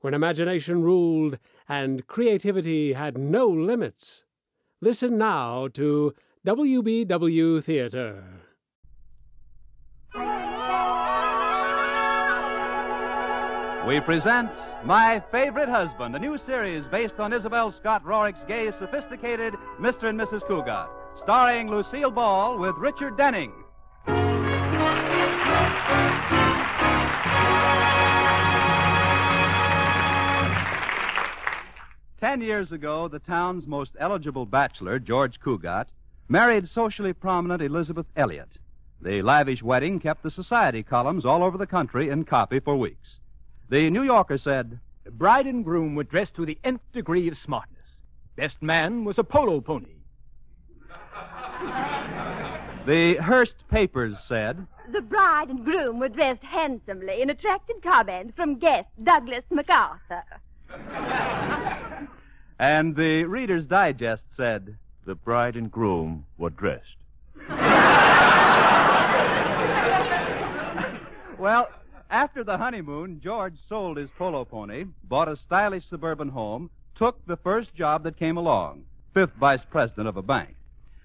when imagination ruled and creativity had no limits. Listen now to WBW Theater. We present My Favorite Husband, a new series based on Isabel Scott Rorick's gay, sophisticated Mr. and Mrs. Cugat, starring Lucille Ball with Richard Denning. Ten years ago, the town's most eligible bachelor, George Cugat, married socially prominent Elizabeth Elliot. The lavish wedding kept the society columns all over the country in copy for weeks. The New Yorker said, The bride and groom were dressed to the nth degree of smartness. Best man was a polo pony. The Hearst papers said, The bride and groom were dressed handsomely and attracted comment from guest Douglas MacArthur. and the Reader's Digest said, The bride and groom were dressed. well, after the honeymoon, George sold his polo pony, bought a stylish suburban home, took the first job that came along, fifth vice president of a bank.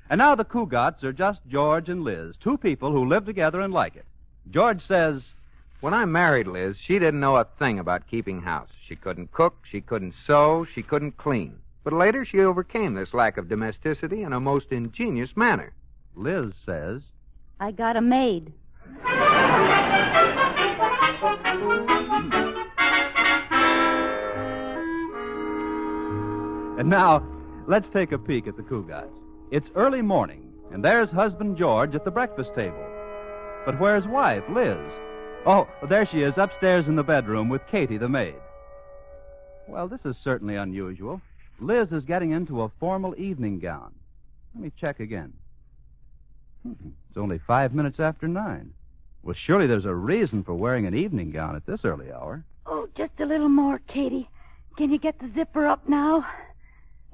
And now the Cugats are just George and Liz, two people who live together and like it. George says, When I married Liz, she didn't know a thing about keeping house. She couldn't cook, she couldn't sew, she couldn't clean. But later she overcame this lack of domesticity in a most ingenious manner. Liz says, I got a maid. Hmm. And now, let's take a peek at the Cugats. It's early morning, and there's husband George at the breakfast table. But where's wife, Liz? Oh, there she is upstairs in the bedroom with Katie, the maid. Well, this is certainly unusual. Liz is getting into a formal evening gown. Let me check again. Hmm, It's only five minutes after nine. Well, surely there's a reason for wearing an evening gown at this early hour. Oh, just a little more, Katie. Can you get the zipper up now?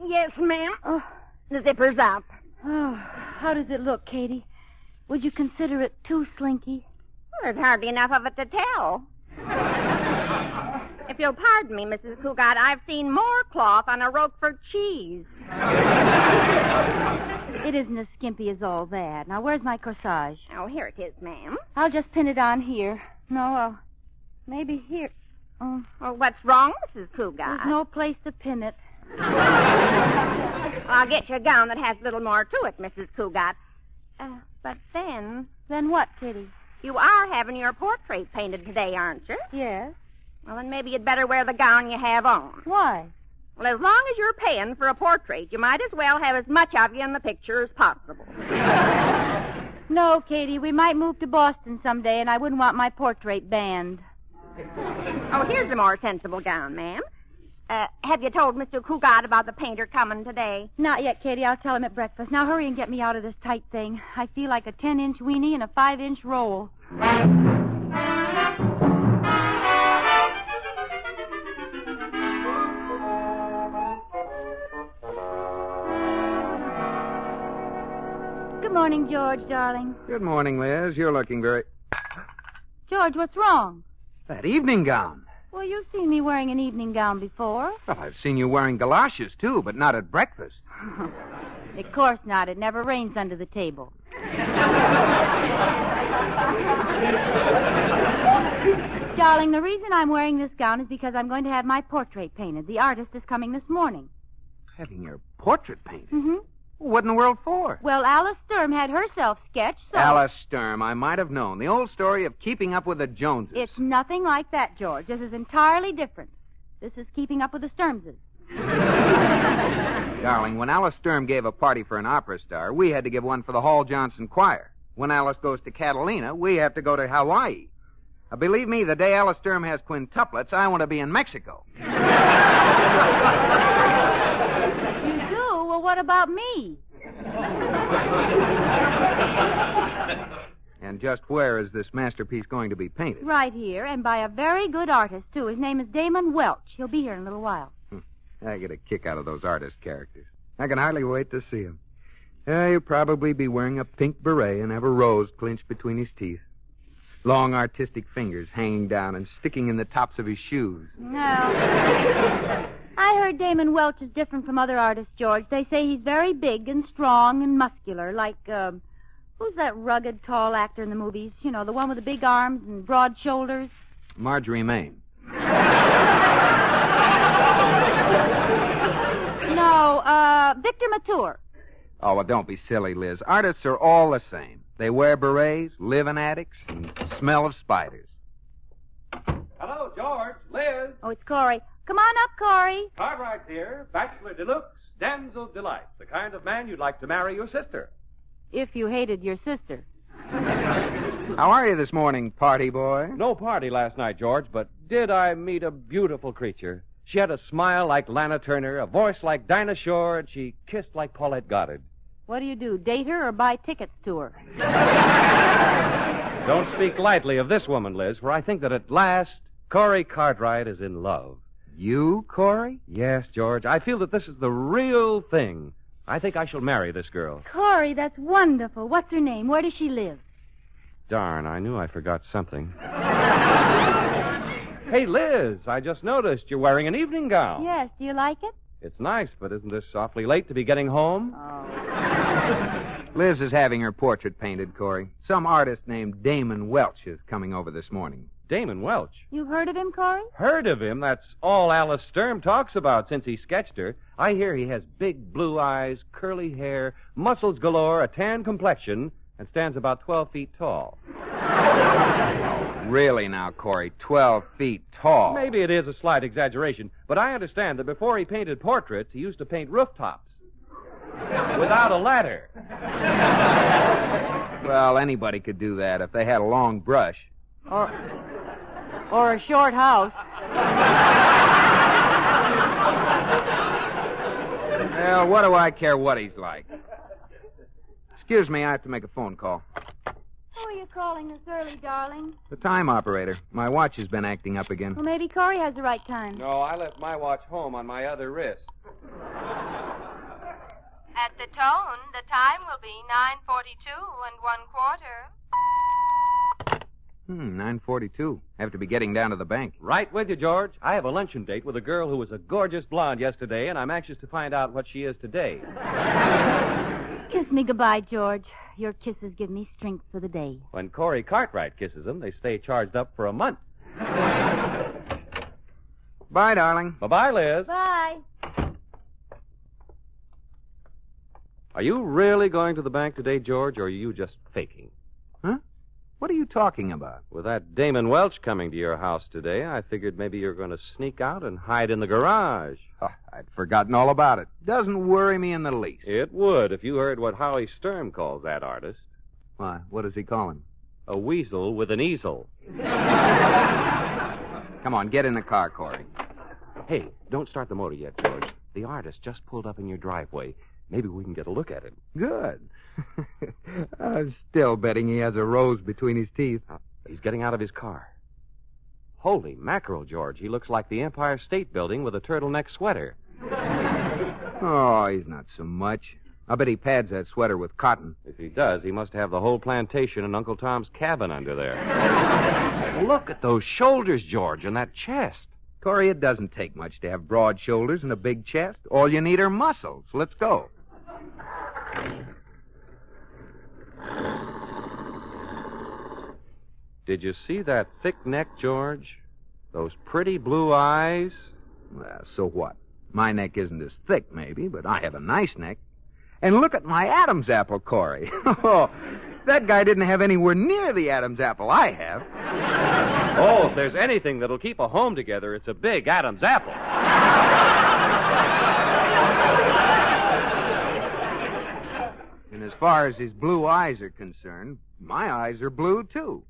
Yes, ma'am. Oh, The zipper's up. oh how does it look, Katie? Would you consider it too slinky? There's hardly enough of it to tell. if you'll pardon me, Mrs. Cugat, I've seen more cloth on a Roquefort cheese. It isn't as skimpy as all that. Now, where's my corsage? Oh, here it is, ma'am. I'll just pin it on here. No, I'll maybe here. Oh, Well, what's wrong, Mrs. Cugat? there's no place to pin it. I'll get you a gown that has a little more to it, Mrs. Cugat. Uh, but then, Then what, Kitty? You are having your portrait painted today, aren't you? Yes. Well, then maybe you'd better wear the gown you have on. Why? Well, as long as you're paying for a portrait, you might as well have as much of you in the picture as possible. No, Katie, we might move to Boston someday, and I wouldn't want my portrait banned. Oh, here's a more sensible gown, ma'am. Uh, have you told Mr. Cugat about the painter coming today? Not yet, Katie. I'll tell him at breakfast. Now hurry and get me out of this tight thing. I feel like a 10 inch weenie in a 5 inch roll. Good morning, George, darling. Good morning, Liz. You're looking very. George, what's wrong? That evening gown. Well, you've seen me wearing an evening gown before. Well, I've seen you wearing galoshes, too, but not at breakfast. Of course not. It never rains under the table. Darling, the reason I'm wearing this gown is because I'm going to have my portrait painted. The artist is coming this morning. Having your portrait painted. Mm-hmm. What in the world for? Well, Alice Sturm had herself sketched, so. Alice Sturm, I might have known. The old story of keeping up with the Joneses. It's nothing like that, George. This is entirely different. This is keeping up with the Sturmses. Darling, when Alice Sturm gave a party for an opera star, we had to give one for the Hall Johnson Choir. When Alice goes to Catalina, we have to go to Hawaii. Uh, believe me, the day Alice Sturm has quintuplets, I want to be in Mexico. You do? Well, what about me? And just where is this masterpiece going to be painted? Right here, and by a very good artist, too. His name is Damon Welch. He'll be here in a little while. I get a kick out of those artist characters. I can hardly wait to see him. Uh, he'll probably be wearing a pink beret and have a rose clinched between his teeth. Long artistic fingers hanging down and sticking in the tops of his shoes. No. I heard Damon Welch is different from other artists, George. They say he's very big and strong and muscular, like, uh, who's that rugged, tall actor in the movies? You know, the one with the big arms and broad shoulders. Marjorie Main. No, uh, Victor Mature. Oh, well, don't be silly, Liz. Artists are all the same. They wear berets, live in attics, and smell of spiders. Hello, George, Liz. Oh, it's Corey. Come on up, Corey. Cartwright's here, bachelor deluxe, damsel delight, the kind of man you'd like to marry your sister. If you hated your sister. How are you this morning, party boy? No party last night, George, but did I meet a beautiful creature? She had a smile like Lana Turner, a voice like Dinah Shore, and she kissed like Paulette Goddard. What do you do, date her or buy tickets to her? Don't speak lightly of this woman, Liz, for I think that at last Corey Cartwright is in love. You, Corey? Yes, George, I feel that this is the real thing. I think I shall marry this girl. Corey, that's wonderful. What's her name? Where does she live? Darn, I knew I forgot something. hey, Liz, I just noticed you're wearing an evening gown. Yes, do you like it? It's nice, but isn't this awfully late to be getting home? Oh. Liz is having her portrait painted, Corey. Some artist named Damon Welch is coming over this morning. Damon Welch. You've heard of him, Corey? Heard of him? That's all Alice Sturm talks about since he sketched her. I hear he has big blue eyes, curly hair, muscles galore, a tan complexion, and stands about 12 feet tall. Really now, Corey, 12 feet tall. Maybe it is a slight exaggeration, but I understand that before he painted portraits, he used to paint rooftops. Without a ladder. Well, anybody could do that if they had a long brush. Or, or a short house. Well, what do I care what he's like? Excuse me, I have to make a phone call. Who are you calling this early, darling? The time operator. My watch has been acting up again. Well, maybe Corey has the right time. No, I left my watch home on my other wrist. At the tone, the time will be 9.42 and one quarter. Hmm, 942. Have to be getting down to the bank. Right with you, George. I have a luncheon date with a girl who was a gorgeous blonde yesterday, and I'm anxious to find out what she is today. Kiss me goodbye, George. Your kisses give me strength for the day. When Corey Cartwright kisses them, they stay charged up for a month. Bye, darling. Bye bye, Liz. Bye. Are you really going to the bank today, George, or are you just faking? Huh? What are you talking about? With that Damon Welch coming to your house today, I figured maybe you're going to sneak out and hide in the garage. Oh, I'd forgotten all about it. Doesn't worry me in the least. It would if you heard what Howie Sturm calls that artist Why, what does he call him? a weasel with an easel. Come on, get in the car, Corey. Hey, don't start the motor yet, George. The artist just pulled up in your driveway. Maybe we can get a look at him. Good. I'm still betting he has a rose between his teeth. Uh, He's getting out of his car. Holy mackerel, George. He looks like the Empire State Building with a turtleneck sweater. Oh, he's not so much. I bet he pads that sweater with cotton. If he does, he must have the whole plantation and Uncle Tom's cabin under there. Look at those shoulders, George, and that chest. Corey, it doesn't take much to have broad shoulders and a big chest. All you need are muscles. Let's go. Did you see that thick neck, George? Those pretty blue eyes? Well, so what? My neck isn't as thick, maybe, but I have a nice neck. And look at my Adam's apple, Corey. Oh, that guy didn't have anywhere near the Adam's apple I have. Oh, if there's anything that'll keep a home together, it's a big Adam's apple. And as far as his blue eyes are concerned, my eyes are blue, too.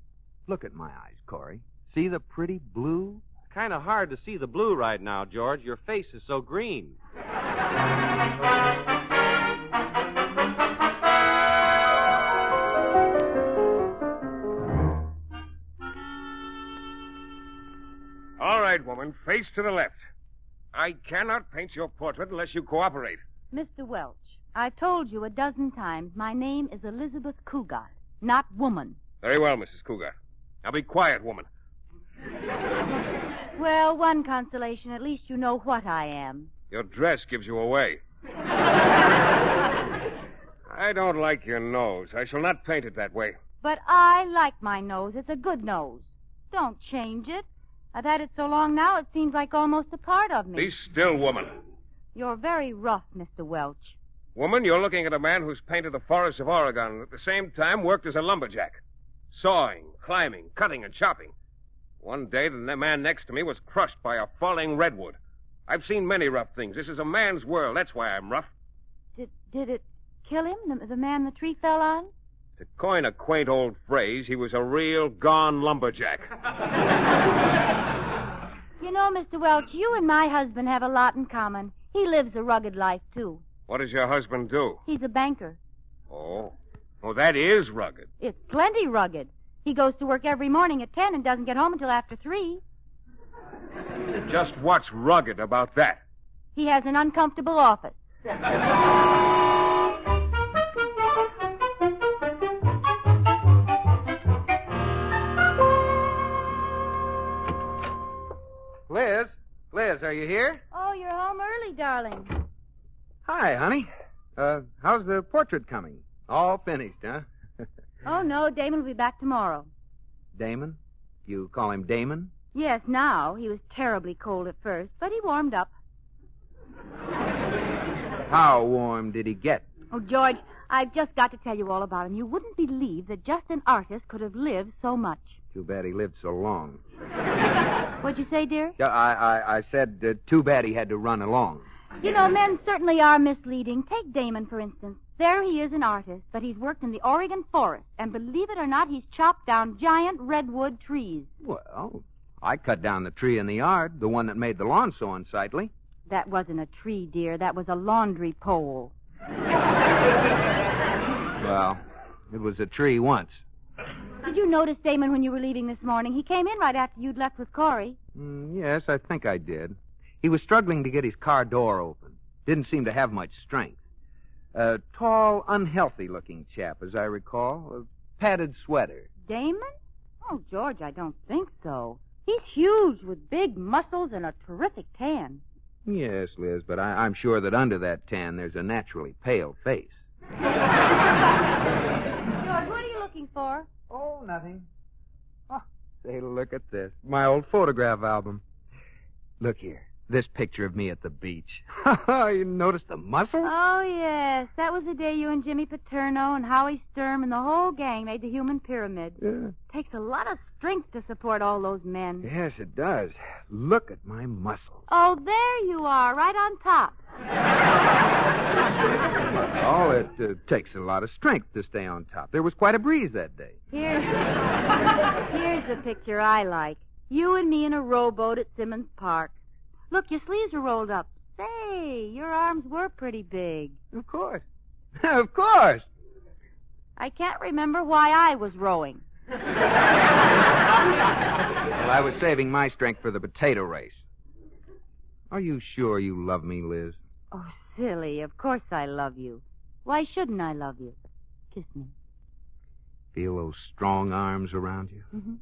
Look at my eyes, Corey. See the pretty blue? It's kind of hard to see the blue right now, George. Your face is so green. All right, woman, face to the left. I cannot paint your portrait unless you cooperate. Mr. Welch, I've told you a dozen times my name is Elizabeth Cugat, not woman. Very well, Mrs. Cougar. Now be quiet, woman. Well, one consolation, at least you know what I am. Your dress gives you away. I don't like your nose. I shall not paint it that way. But I like my nose. It's a good nose. Don't change it. I've had it so long now it seems like almost a part of me. Be still, woman. You're very rough, Mr. Welch. Woman, you're looking at a man who's painted the forests of Oregon and at the same time worked as a lumberjack. Sawing, climbing, cutting, and chopping. One day, the man next to me was crushed by a falling redwood. I've seen many rough things. This is a man's world. That's why I'm rough. Did did it kill him? The, the man the tree fell on? To coin a quaint old phrase, he was a real gone lumberjack. You know, Mr. Welch, you and my husband have a lot in common. He lives a rugged life, too. What does your husband do? He's a banker. Oh. Oh, that is rugged. It's plenty rugged. He goes to work every morning at 10 and doesn't get home until after 3. Just what's rugged about that? He has an uncomfortable office. Liz? Liz, are you here? Oh, you're home early, darling. Hi, honey. Uh, how's the portrait coming? All finished, huh? Oh, no, Damon will be back tomorrow. Damon? You call him Damon? Yes, now. He was terribly cold at first, but he warmed up. How warm did he get? Oh, George, I've just got to tell you all about him. You wouldn't believe that just an artist could have lived so much. Too bad he lived so long. What'd you say, dear? I, I, I said uh, too bad he had to run along. You know, men certainly are misleading. Take Damon, for instance. There he is, an artist, but he's worked in the Oregon forest, and believe it or not, he's chopped down giant redwood trees. Well, I cut down the tree in the yard, the one that made the lawn so unsightly. That wasn't a tree, dear. That was a laundry pole. Well, it was a tree once. Did you notice Damon when you were leaving this morning? He came in right after you'd left with Corey. Mm, yes, I think I did. He was struggling to get his car door open. Didn't seem to have much strength. A tall, unhealthy looking chap, as I recall. A padded sweater. Damon? Oh, George, I don't think so. He's huge with big muscles and a terrific tan. Yes, Liz, but I, I'm sure that under that tan there's a naturally pale face. George, what are you looking for? Oh, nothing. Oh, say, look at this. My old photograph album. Look here. This picture of me at the beach. you noticed the muscles? Oh, yes. That was the day you and Jimmy Paterno and Howie Sturm and the whole gang made the human pyramid. Yeah. Takes a lot of strength to support all those men. Yes, it does. Look at my muscles. Oh, there you are, right on top. Oh, it uh, takes a lot of strength to stay on top. There was quite a breeze that day. Here. Here's the picture I like. You and me in a rowboat at Simmons Park. Look, your sleeves are rolled up. Say, your arms were pretty big. Of course. of course. I can't remember why I was rowing. Well, I was saving my strength for the potato race. Are you sure you love me, Liz? Oh, silly. Of course I love you. Why shouldn't I love you? Kiss me. Feel those strong arms around you? Mhm.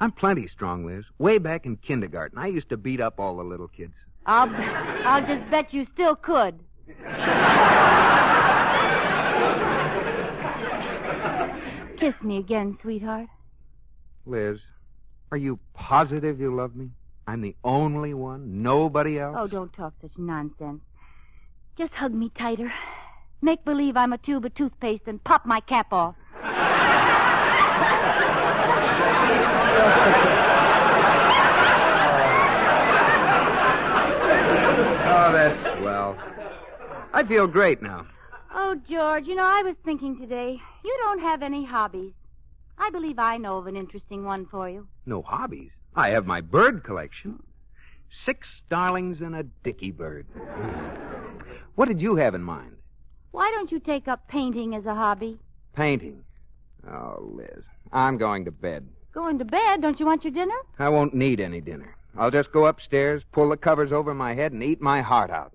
I'm plenty strong, Liz. Way back in kindergarten, I used to beat up all the little kids. I'll, I'll just bet you still could. Kiss me again, sweetheart. Liz, are you positive you love me? I'm the only one, nobody else? Oh, don't talk such nonsense. Just hug me tighter. Make believe I'm a tube of toothpaste and pop my cap off. Oh, that's swell. I feel great now. Oh, George, you know, I was thinking today, you don't have any hobbies. I believe I know of an interesting one for you. No hobbies. I have my bird collection. Six starlings and a dicky bird. What did you have in mind? Why don't you take up painting as a hobby? Painting. Oh, Liz, I'm going to bed. Going to bed? Don't you want your dinner? I won't need any dinner. I'll just go upstairs, pull the covers over my head, and eat my heart out.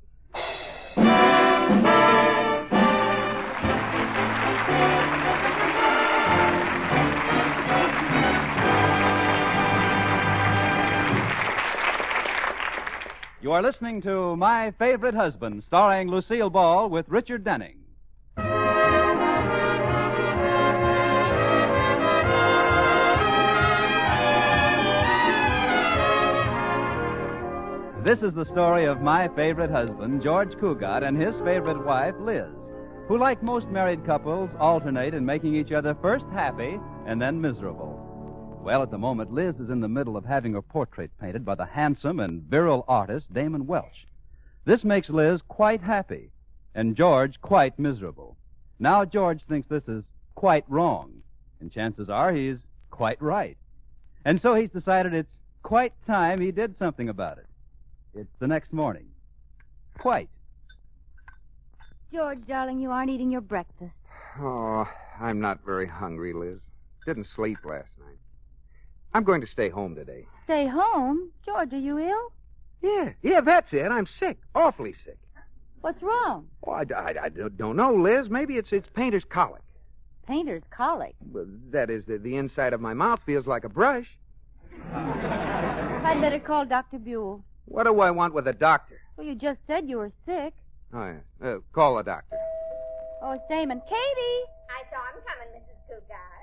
You are listening to My Favorite Husband, starring Lucille Ball with Richard Denning. This is the story of my favorite husband, George Cugat, and his favorite wife, Liz, who, like most married couples, alternate in making each other first happy and then miserable. Well, at the moment, Liz is in the middle of having her portrait painted by the handsome and virile artist, Damon Welch. This makes Liz quite happy, and George quite miserable. Now, George thinks this is quite wrong, and chances are he's quite right. And so he's decided it's quite time he did something about it. It's the next morning. Quite. George, darling, you aren't eating your breakfast. Oh, I'm not very hungry, Liz. Didn't sleep last night. I'm going to stay home today. Stay home? George, are you ill? Yeah, yeah, that's it. I'm sick. Awfully sick. What's wrong? Oh, I, I, I don't know, Liz. Maybe it's it's painter's colic. Painter's colic. Well, that is, the, the inside of my mouth feels like a brush. I'd better call Dr. Buell. What do I want with a doctor? Well, you just said you were sick. Oh, yeah. Uh, call the doctor. Oh, it's Damon. Katie! I saw him coming, Mrs. Cougar.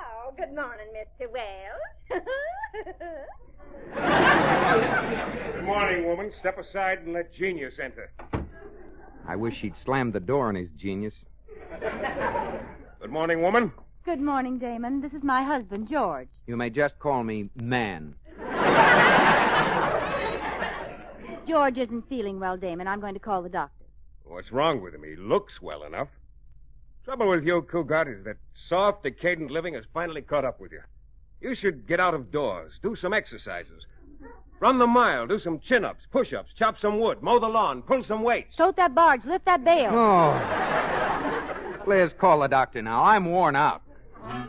Oh, good morning, Mr. Wells. Good morning, woman. Step aside and let genius enter. I wish he'd slammed the door on his genius. Good morning, woman. Good morning, Damon. This is my husband, George. You may just call me man. George isn't feeling well, Damon. I'm going to call the doctor. What's wrong with him? He looks well enough. Trouble with you, Cugat, is that soft, decadent living has finally caught up with you. You should get out of doors, do some exercises. Run the mile, do some chin ups, push ups, chop some wood, mow the lawn, pull some weights. Tote that barge, lift that bale. Oh. Liz, call the doctor now. I'm worn out. Hmm?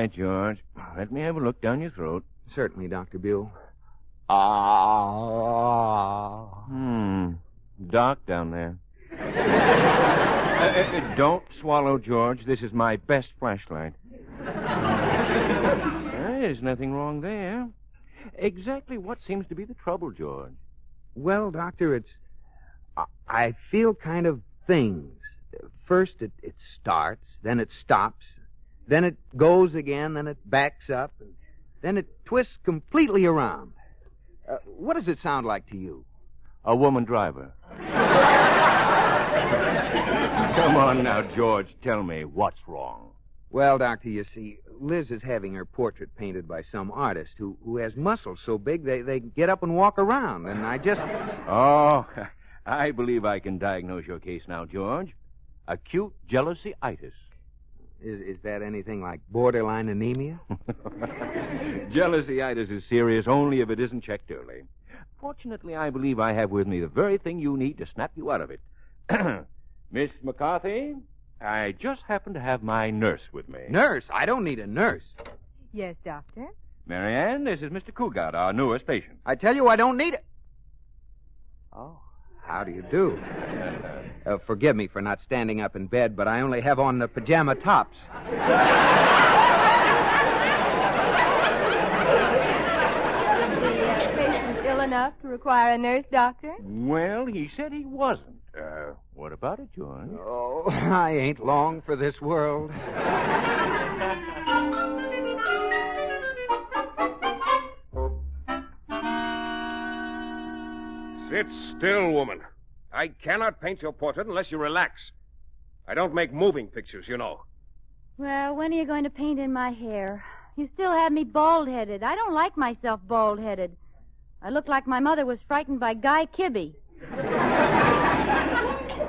Right, George. Let me have a look down your throat. Certainly, Dr. Buell. Ah. Hmm. Dark down there. Uh, uh, don't swallow, George. This is my best flashlight. There's nothing wrong there. Exactly what seems to be the trouble, George? Well, Doctor, it's. I- I feel kind of things. First, it, it starts, then it stops, then it goes again, then it backs up, and then it twists completely around. Uh, what does it sound like to you? A woman driver. Come on now, George. Tell me what's wrong. Well, Doctor, you see, Liz is having her portrait painted by some artist who, who has muscles so big they, they get up and walk around, and I just. Oh, I believe I can diagnose your case now, George. Acute jealousy-itis. Is, is that anything like borderline anemia? Jealousy-itis is serious only if it isn't checked early. Fortunately, I believe I have with me the very thing you need to snap you out of it. Miss McCarthy, I just happen to have my nurse with me. Nurse? I don't need a nurse. Yes, Doctor. Marianne, this is Mr. Cugat, our newest patient. I tell you, I don't need it. Oh, how do you do? Uh, forgive me for not standing up in bed, but I only have on the pajama tops. The uh, patient ill enough to require a nurse, Doctor? Well, he said he wasn't. Uh, what about it, George? Oh, I ain't long for this world. Sit still, woman. I cannot paint your portrait unless you relax. I don't make moving pictures, you know. Well, when are you going to paint in my hair? You still have me bald headed. I don't like myself bald headed. I look like my mother was frightened by Guy Kibbee.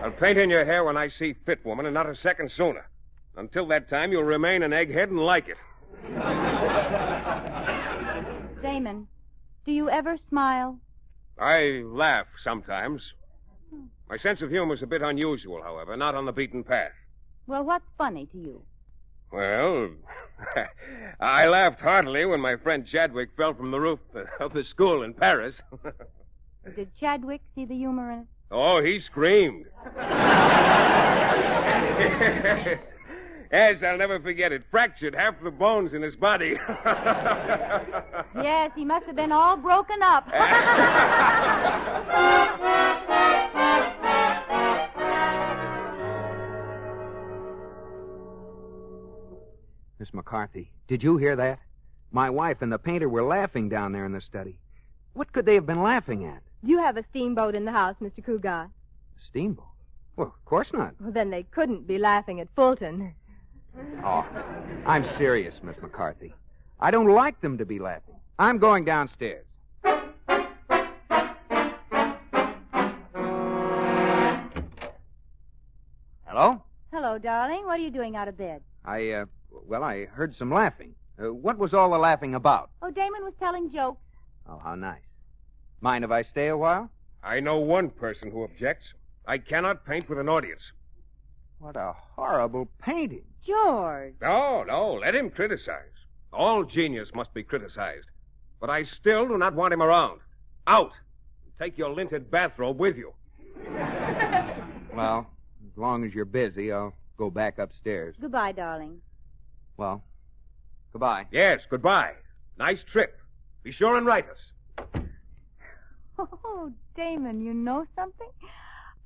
I'll paint in your hair when I see fit, woman, and not a second sooner. Until that time, you'll remain an egghead and like it. Damon, do you ever smile? I laugh sometimes. My sense of humor is a bit unusual, however, not on the beaten path. Well, what's funny to you? Well, I laughed heartily when my friend Chadwick fell from the roof of the school in Paris. Did Chadwick see the humor in it? oh, he screamed. yes, I'll never forget it. Fractured half the bones in his body. Yes, he must have been all broken up. Miss McCarthy, did you hear that? My wife and the painter were laughing down there in the study. What could they have been laughing at? Do you have a steamboat in the house, Mr. Cougar? Steamboat? Well, of course not. Well, then they couldn't be laughing at Fulton. Oh, I'm serious, Miss McCarthy. I don't like them to be laughing. I'm going downstairs. Hello? Hello, darling. What are you doing out of bed? I, uh, well, I heard some laughing. Uh, what was all the laughing about? Oh, Damon was telling jokes. Oh, how nice. Mind if I stay a while? I know one person who objects. I cannot paint with an audience. What a horrible painting. George. No, no, let him criticize. All genius must be criticized. But I still do not want him around. Out. Take your linted bathrobe with you. Well, as long as you're busy, I'll go back upstairs. Goodbye, darling. Well, goodbye. Yes, goodbye. Nice trip. Be sure and write us. Oh, Damon, you know something?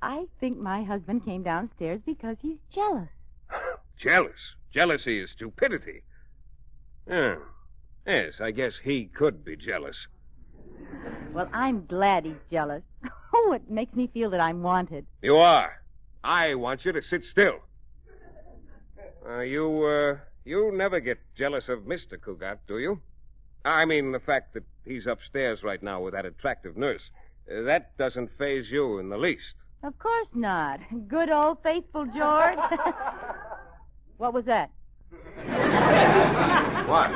I think my husband came downstairs because he's jealous. Jealous. Jealousy is stupidity. Yeah. Yes, I guess he could be jealous. Well, I'm glad he's jealous. Oh, it makes me feel that I'm wanted. You are. I want you to sit still. Uh, you, uh, you never get jealous of Mr. Cugat, do you? I mean, the fact that he's upstairs right now with that attractive nurse. Uh, that doesn't phase you in the least. Of course not. Good old faithful George. what was that? What?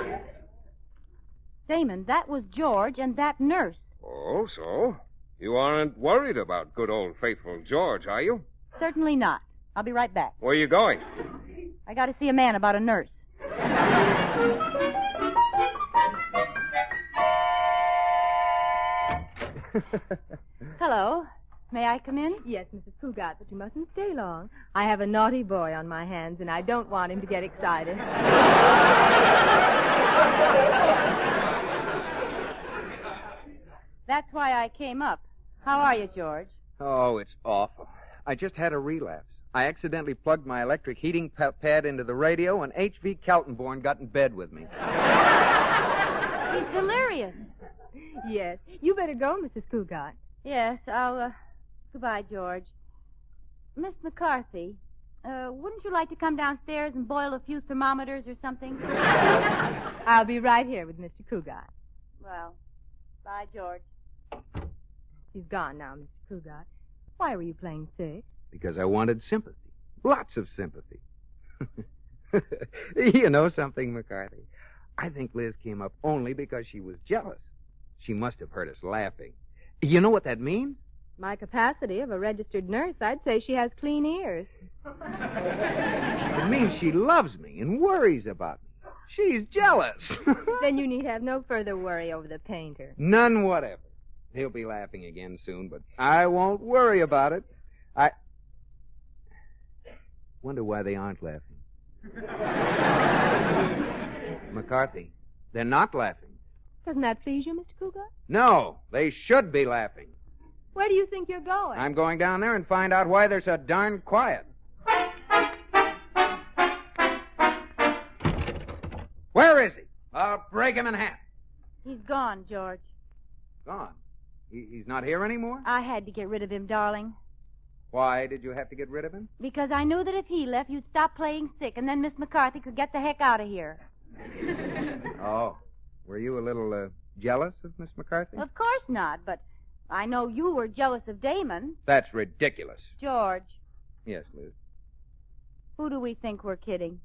Damon, that was George and that nurse. Oh, so? You aren't worried about good old faithful George, are you? Certainly not. I'll be right back. Where are you going? I got to see a man about a nurse. Hello. May I come in? Yes, Mrs. Cugat, but you mustn't stay long. I have a naughty boy on my hands, and I don't want him to get excited. That's why I came up. How are you, George? Oh, it's awful. I just had a relapse. I accidentally plugged my electric heating pa- pad into the radio, and H.V. Kaltenborn got in bed with me. He's delirious. yes. You better go, Mrs. Cugat. Yes, I'll. Uh... Goodbye, George. Miss McCarthy, uh, wouldn't you like to come downstairs and boil a few thermometers or something? I'll be right here with Mr. Cugat. well, bye, George. He's gone now, Mr. Cugat. Why were you playing sick? because I wanted sympathy. Lots of sympathy. you know something, McCarthy? I think Liz came up only because she was jealous. She must have heard us laughing. You know what that means? My capacity of a registered nurse, I'd say she has clean ears. It means she loves me and worries about me. She's jealous. then you need have no further worry over the painter. None whatever. He'll be laughing again soon, but I won't worry about it. I wonder why they aren't laughing. McCarthy, they're not laughing. Doesn't that please you, Mr. Cougar? No, they should be laughing. Where do you think you're going? I'm going down there and find out why they're so darn quiet. Where is he? I'll break him in half. He's gone, George. Gone. He, he's not here anymore? I had to get rid of him, darling. Why did you have to get rid of him? Because I knew that if he left, you'd stop playing sick, and then Miss McCarthy could get the heck out of here. Oh. Were you a little uh, jealous of Miss McCarthy? Of course not, but I know you were jealous of Damon. That's ridiculous. George, Yes, Liz. who do we think we're kidding?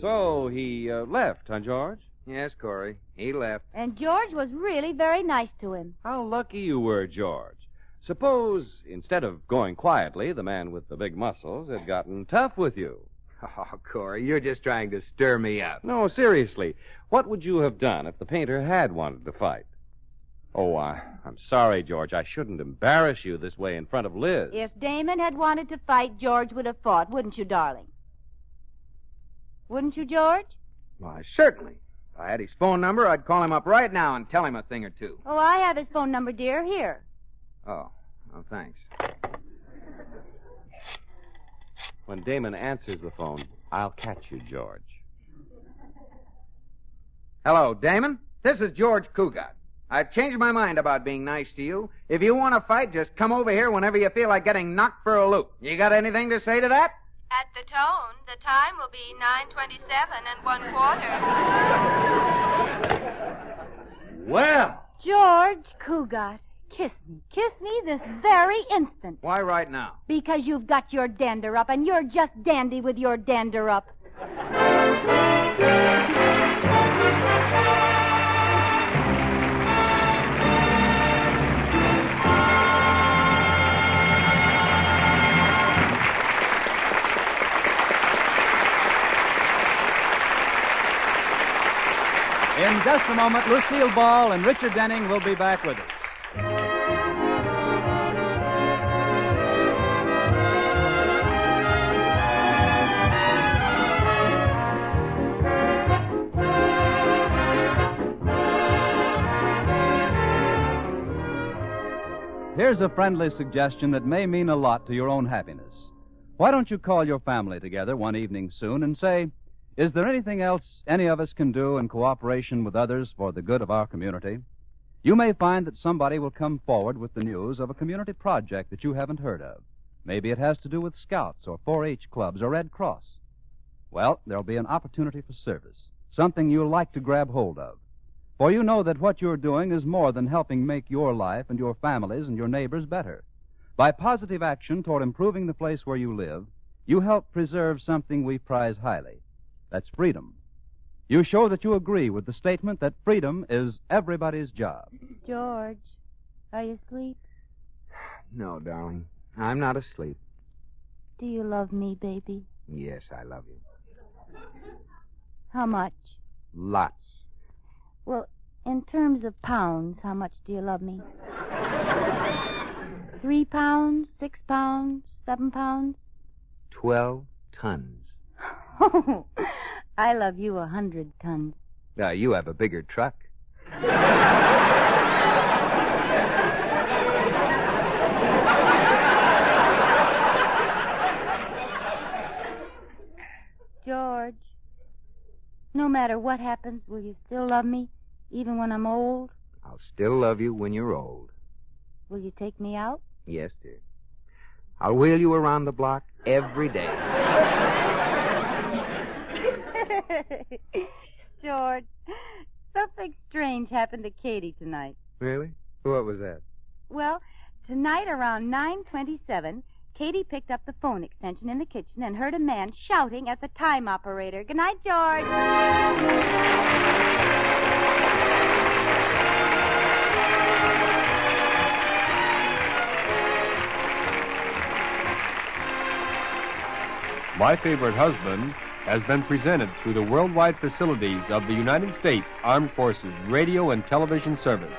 So he uh, left, huh, George? Yes, Corey. He left. And George was really very nice to him. How lucky you were, George. Suppose, instead of going quietly, the man with the big muscles had gotten tough with you. Oh, Corey, you're just trying to stir me up. No, seriously. What would you have done if the painter had wanted to fight? Oh, I, I'm sorry, George. I shouldn't embarrass you this way in front of Liz. If Damon had wanted to fight, George would have fought, wouldn't you, darling? Wouldn't you, George? Why, certainly. If I had his phone number, I'd call him up right now and tell him a thing or two. Oh, I have his phone number, dear. Here. Oh, oh, thanks. When Damon answers the phone, I'll catch you, George. Hello, Damon. This is George Cugat. I've changed my mind about being nice to you. If you want to fight, just come over here whenever you feel like getting knocked for a loop. You got anything to say to that? At the tone, the time will be 9.27 and one quarter. Well, George Cugat, kiss me. Kiss me this very instant. Why right now? Because you've got your dander up, and you're just dandy with your dander up. In just a moment, Lucille Ball and Richard Denning will be back with us. Here's a friendly suggestion that may mean a lot to your own happiness. Why don't you call your family together one evening soon and say, Is there anything else any of us can do in cooperation with others for the good of our community? You may find that somebody will come forward with the news of a community project that you haven't heard of. Maybe it has to do with scouts or 4 H clubs or Red Cross. Well, there'll be an opportunity for service, something you'll like to grab hold of. For you know that what you're doing is more than helping make your life and your families and your neighbors better. By positive action toward improving the place where you live, you help preserve something we prize highly. That's freedom. You show that you agree with the statement that freedom is everybody's job. George, are you asleep? No, darling. I'm not asleep. Do you love me, baby? Yes, I love you. How much? Lots. Well, in terms of pounds, how much do you love me? Three pounds, six pounds, seven pounds? Twelve tons. I love you a hundred tons. Now, you have a bigger truck. George, no matter what happens, will you still love me, even when I'm old? I'll still love you when you're old. Will you take me out? Yes, dear. I'll wheel you around the block every day. George, something strange happened to Katie tonight. really? What was that? Well, tonight around 9:27, Katie picked up the phone extension in the kitchen and heard a man shouting at the time operator. Good night, George. My Favorite Husband has been presented through the worldwide facilities of the United States Armed Forces Radio and Television Service.